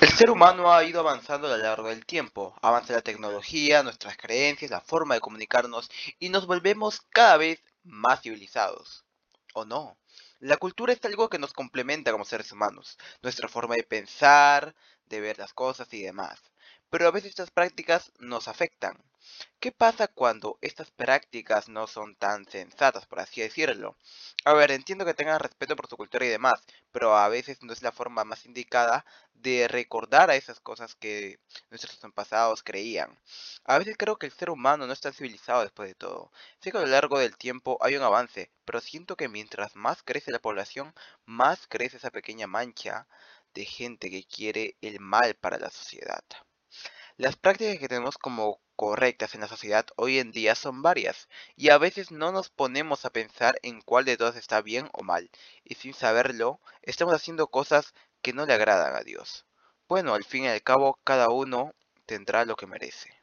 El ser humano ha ido avanzando a lo largo del tiempo. Avanza la tecnología, nuestras creencias, la forma de comunicarnos y nos volvemos cada vez más civilizados. ¿O no? La cultura es algo que nos complementa como seres humanos, nuestra forma de pensar, de ver las cosas y demás. Pero a veces estas prácticas nos afectan. ¿Qué pasa cuando estas prácticas no son tan sensatas, por así decirlo? A ver, entiendo que tengan respeto por su cultura y demás, pero a veces no es la forma más indicada de recordar a esas cosas que nuestros antepasados creían. A veces creo que el ser humano no está civilizado después de todo. Sé que a lo largo del tiempo hay un avance, pero siento que mientras más crece la población, más crece esa pequeña mancha de gente que quiere el mal para la sociedad. Las prácticas que tenemos como correctas en la sociedad hoy en día son varias, y a veces no nos ponemos a pensar en cuál de todas está bien o mal, y sin saberlo, estamos haciendo cosas que no le agradan a Dios. Bueno, al fin y al cabo, cada uno tendrá lo que merece.